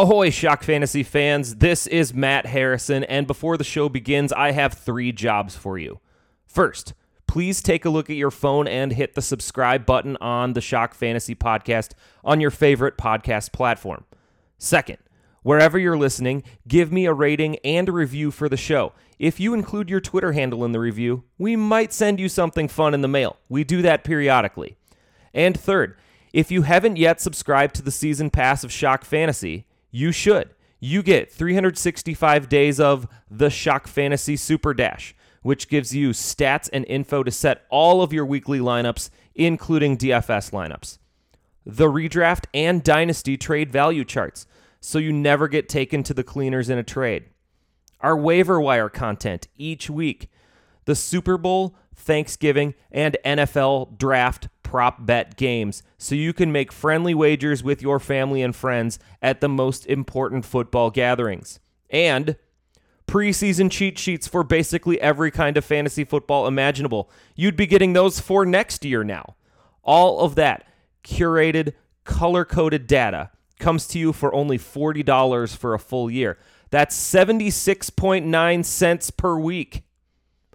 Ahoy, Shock Fantasy fans. This is Matt Harrison, and before the show begins, I have three jobs for you. First, please take a look at your phone and hit the subscribe button on the Shock Fantasy podcast on your favorite podcast platform. Second, wherever you're listening, give me a rating and a review for the show. If you include your Twitter handle in the review, we might send you something fun in the mail. We do that periodically. And third, if you haven't yet subscribed to the season pass of Shock Fantasy, you should. You get 365 days of the Shock Fantasy Super Dash, which gives you stats and info to set all of your weekly lineups, including DFS lineups. The redraft and dynasty trade value charts, so you never get taken to the cleaners in a trade. Our waiver wire content each week. The Super Bowl, Thanksgiving, and NFL draft prop bet games so you can make friendly wagers with your family and friends at the most important football gatherings. And preseason cheat sheets for basically every kind of fantasy football imaginable. You'd be getting those for next year now. All of that curated, color coded data comes to you for only $40 for a full year. That's 76.9 cents per week.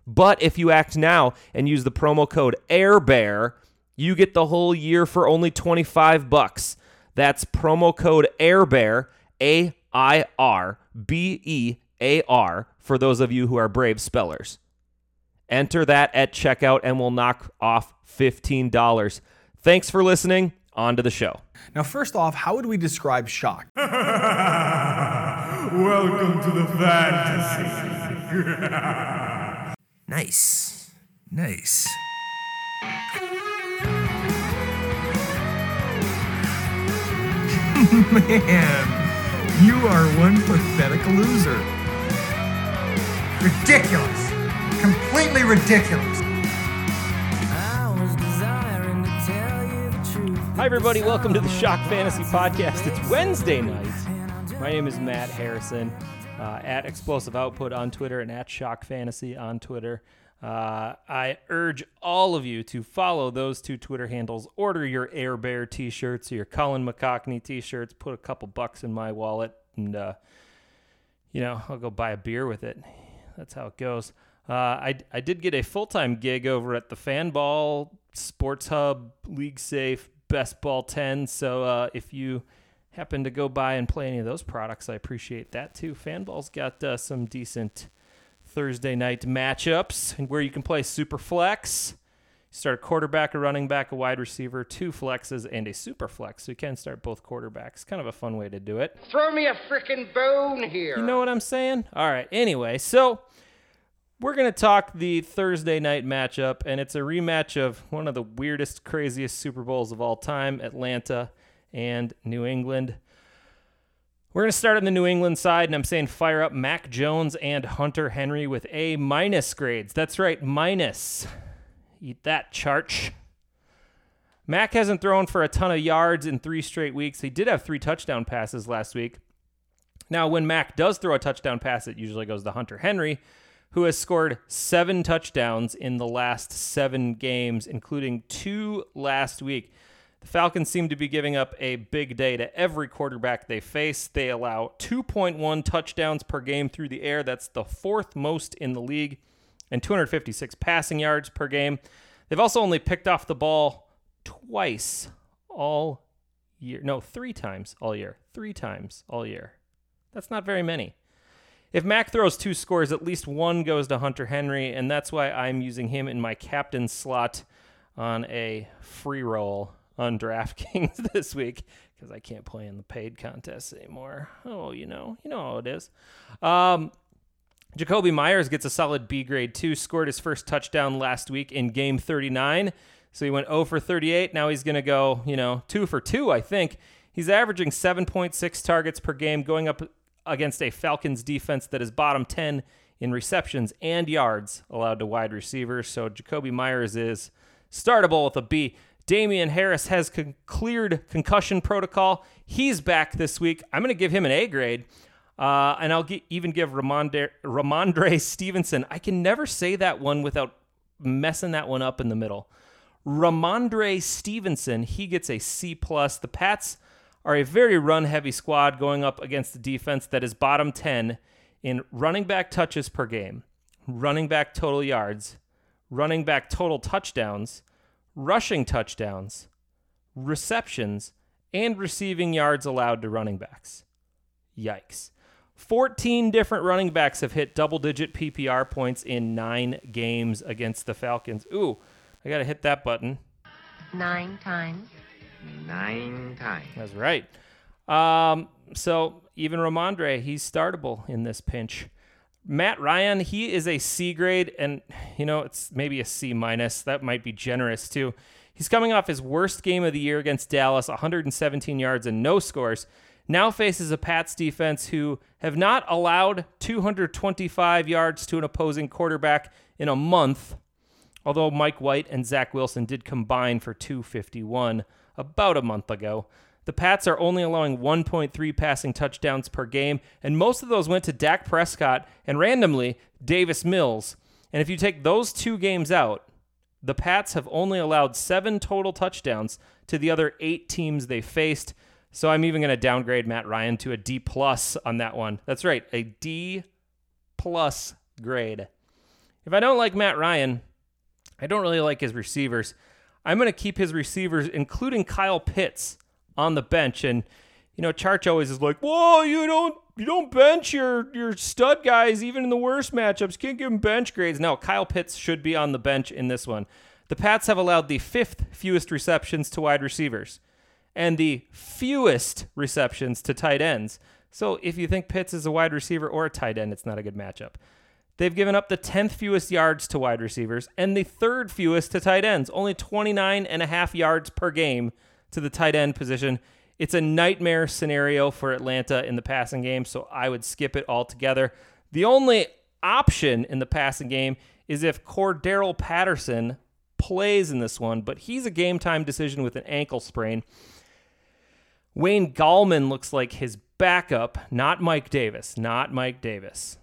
But if you act now and use the promo code AIRBEAR, you get the whole year for only 25 bucks. That's promo code AIRBEAR, A I R B E A R, for those of you who are brave spellers. Enter that at checkout and we'll knock off $15. Thanks for listening. On to the show. Now, first off, how would we describe shock? Welcome to the fantasy. Nice. Nice. Man, you are one pathetic loser. Ridiculous. Completely ridiculous. Hi, everybody. Welcome to the Shock Fantasy Podcast. It's Wednesday night. My name is Matt Harrison, uh, at Explosive Output on Twitter and at Shock Fantasy on Twitter. Uh, I urge all of you to follow those two Twitter handles. Order your Air Bear t shirts your Colin McCockney t shirts. Put a couple bucks in my wallet, and, uh, you know, I'll go buy a beer with it. That's how it goes. Uh, I, I did get a full time gig over at the Fanball Sports Hub League Safe Best Ball 10. So uh, if you happen to go by and play any of those products, I appreciate that too. Fanball's got uh, some decent Thursday night matchups where you can play super flex. Start a quarterback, a running back, a wide receiver, two flexes, and a super flex. So you can start both quarterbacks. Kind of a fun way to do it. Throw me a frickin' bone here. You know what I'm saying? All right. Anyway, so we're going to talk the Thursday night matchup, and it's a rematch of one of the weirdest, craziest Super Bowls of all time Atlanta and New England. We're going to start on the New England side, and I'm saying fire up Mac Jones and Hunter Henry with A minus grades. That's right, minus. Eat that, Charch. Mac hasn't thrown for a ton of yards in three straight weeks. He did have three touchdown passes last week. Now, when Mac does throw a touchdown pass, it usually goes to Hunter Henry, who has scored seven touchdowns in the last seven games, including two last week. The Falcons seem to be giving up a big day to every quarterback they face. They allow 2.1 touchdowns per game through the air. That's the fourth most in the league, and 256 passing yards per game. They've also only picked off the ball twice all year. No, three times all year. Three times all year. That's not very many. If Mac throws two scores, at least one goes to Hunter Henry, and that's why I'm using him in my captain slot on a free roll on DraftKings this week because I can't play in the paid contests anymore. Oh, you know, you know how it is. Um, Jakobi Meyers gets a solid B grade too. Scored his first touchdown last week in game 39. So he went 0 for 38. Now he's going to go, you know, 2 for 2, I think. He's averaging 7.6 targets per game, going up against a Falcons defense that is bottom 10 in receptions and yards allowed to wide receivers. So Jakobi Meyers is startable with a B. Damien Harris has con- cleared concussion protocol. He's back this week. I'm going to give him an A grade. Uh, and I'll g- even give Rhamondre, Rhamondre Stevenson. I can never say that one without messing that one up in the middle. Rhamondre Stevenson, he gets a C plus. The Pats are a very run heavy squad going up against a defense that is bottom 10 in running back touches per game, running back total yards, running back total touchdowns, rushing touchdowns, receptions, and receiving yards allowed to running backs. Yikes. 14 different running backs have hit double digit PPR points in nine games against the Falcons. Ooh, I got to hit that button. Nine times. Nine times. That's right. Um, so even Rhamondre, he's startable in this pinch. Matt Ryan, he is a C grade, and you know it's maybe a C minus. That might be generous too. He's coming off his worst game of the year against Dallas, 117 yards and no scores. Now faces a Pats defense who have not allowed 225 yards to an opposing quarterback in a month. Although Mike White and Zach Wilson did combine for 251 about a month ago. The Pats are only allowing 1.3 passing touchdowns per game, and most of those went to Dak Prescott and randomly Davis Mills. And if you take those two games out, the Pats have only allowed seven total touchdowns to the other eight teams they faced. So I'm even going to downgrade Matt Ryan to a D plus on that one. That's right, a D plus grade. If I don't like Matt Ryan, I don't really like his receivers. I'm going to keep his receivers, including Kyle Pitts, on the bench. And you know, Charch always is like, "Whoa, you don't you don't bench your your stud guys even in the worst matchups. Can't give them bench grades." No, Kyle Pitts should be on the bench in this one. The Pats have allowed the fifth fewest receptions to wide receivers and the fewest receptions to tight ends. So if you think Pitts is a wide receiver or a tight end, it's not a good matchup. They've given up the 10th fewest yards to wide receivers and the third fewest to tight ends, only 29 and a half yards per game to the tight end position. It's a nightmare scenario for Atlanta in the passing game, so I would skip it altogether. The only option in the passing game is if Cordarrelle Patterson plays in this one, but he's a game time decision with an ankle sprain. Wayne Gallman looks like his backup, not Mike Davis, not Mike Davis.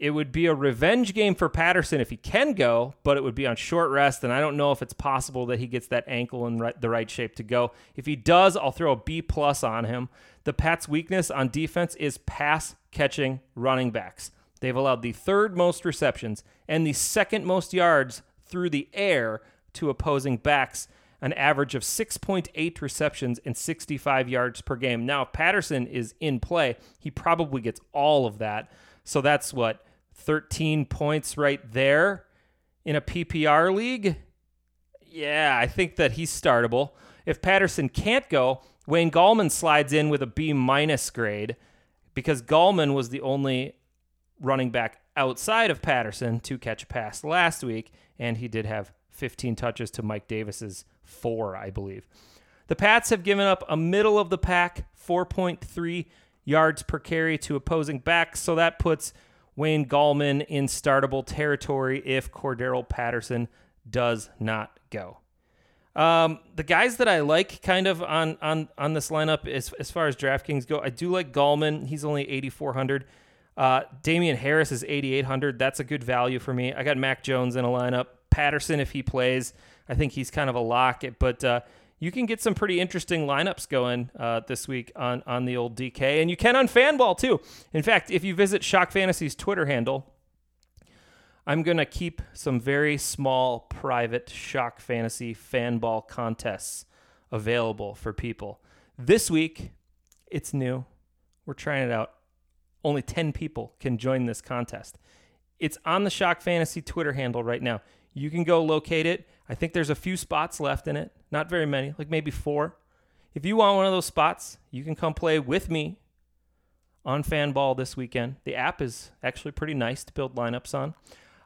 It would be a revenge game for Patterson if he can go, but it would be on short rest, and I don't know if it's possible that he gets that ankle in the right shape to go. If he does, I'll throw a B plus on him. The Pats' weakness on defense is pass catching running backs. They've allowed the third most receptions and the second most yards through the air to opposing backs, an average of 6.8 receptions and 65 yards per game. Now, if Patterson is in play, he probably gets all of that. So that's what 13 points right there in a PPR league. Yeah, I think that he's startable. If Patterson can't go, Wayne Gallman slides in with a B minus grade because Gallman was the only running back outside of Patterson to catch a pass last week, and he did have 15 touches to Mike Davis's four, I believe. The Pats have given up a middle of the pack 4.3 yards per carry to opposing backs, so that puts Wayne Gallman in startable territory if Cordarrelle Patterson does not go. Um, the guys that I like kind of on on on this lineup as as far as DraftKings go, I do like Gallman. He's only 8400. Uh, Damien Harris is 8800. That's a good value for me. I got Mac Jones in a lineup. Patterson if he plays, I think he's kind of a lock. But uh, you can get some pretty interesting lineups going uh, this week on on the old DK, and you can on Fanball too. In fact, if you visit Shock Fantasy's Twitter handle, I'm gonna keep some very small private Shock Fantasy Fanball contests available for people. This week, it's new. We're trying it out. Only 10 people can join this contest. It's on the Shock Fantasy Twitter handle right now. You can go locate it. I think there's a few spots left in it. Not very many, like maybe four. If you want one of those spots, you can come play with me on Fanball this weekend. The app is actually pretty nice to build lineups on.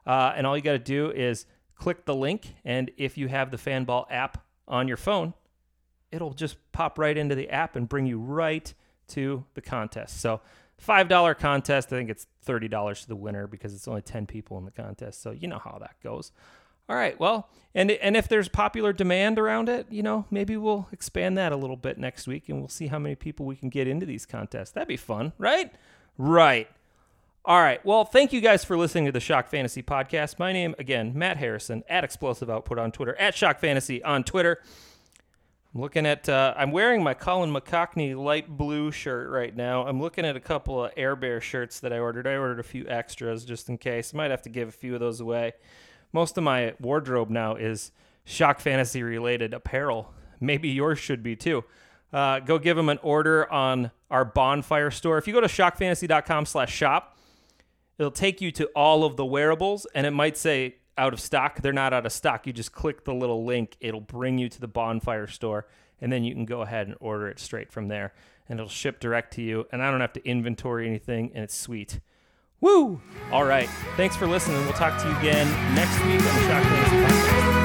Uh, and all you got to do is click the link. And if you have the Fanball app on your phone, it'll just pop right into the app and bring you right to the contest. So, $5 contest. I think it's $30 to the winner because it's only 10 people in the contest. So, you know how that goes. All right. Well, and and if there's popular demand around it, you know, maybe we'll expand that a little bit next week and we'll see how many people we can get into these contests. That'd be fun, right? Right. All right. Well, thank you guys for listening to the Shock Fantasy podcast. My name again, Matt Harrison at Explosive Output on Twitter, at Shock Fantasy on Twitter. I'm looking at. Uh, I'm wearing my Colin McCockney light blue shirt right now. I'm looking at a couple of Air Bear shirts that I ordered. I ordered a few extras just in case. Might have to give a few of those away. Most of my wardrobe now is shock fantasy related apparel. Maybe yours should be too. Uh, go give them an order on our bonfire store. If you go to shockfantasy.com/shop, it'll take you to all of the wearables, and it might say out of stock. They're not out of stock. You just click the little link, it'll bring you to the bonfire store, and then you can go ahead and order it straight from there, and it'll ship direct to you. And I don't have to inventory anything, and it's sweet. Woo! All right. Thanks for listening. We'll talk to you again next week on the Shock Podcast.